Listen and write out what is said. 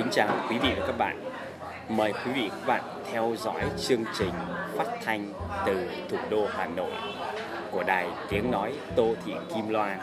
Kính chào quý vị và các bạn. Mời quý vị và các bạn theo dõi chương trình phát thanh từ thủ đô Hà Nội của đài Tiếng Nói Tô Thị Kim Loan.